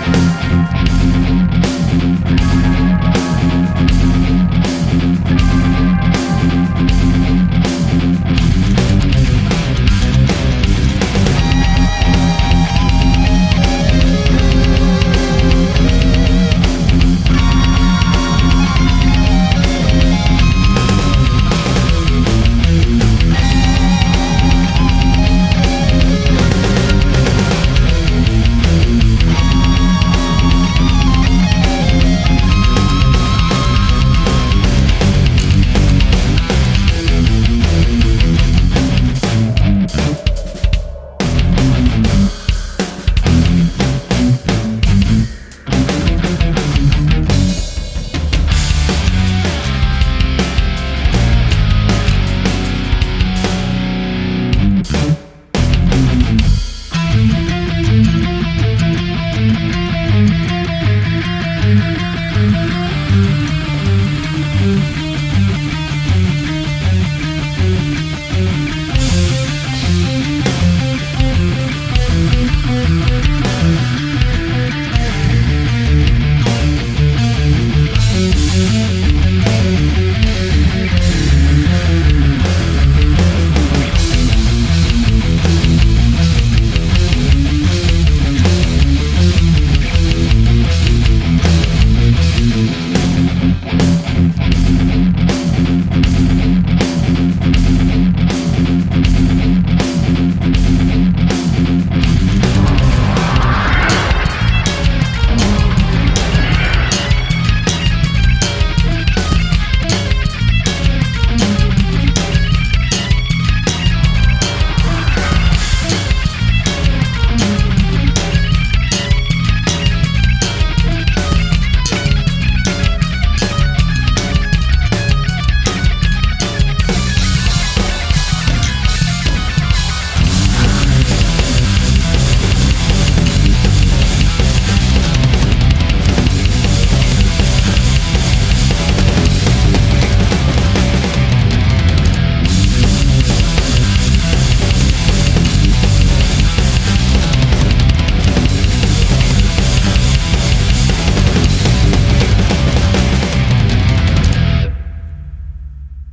Bye.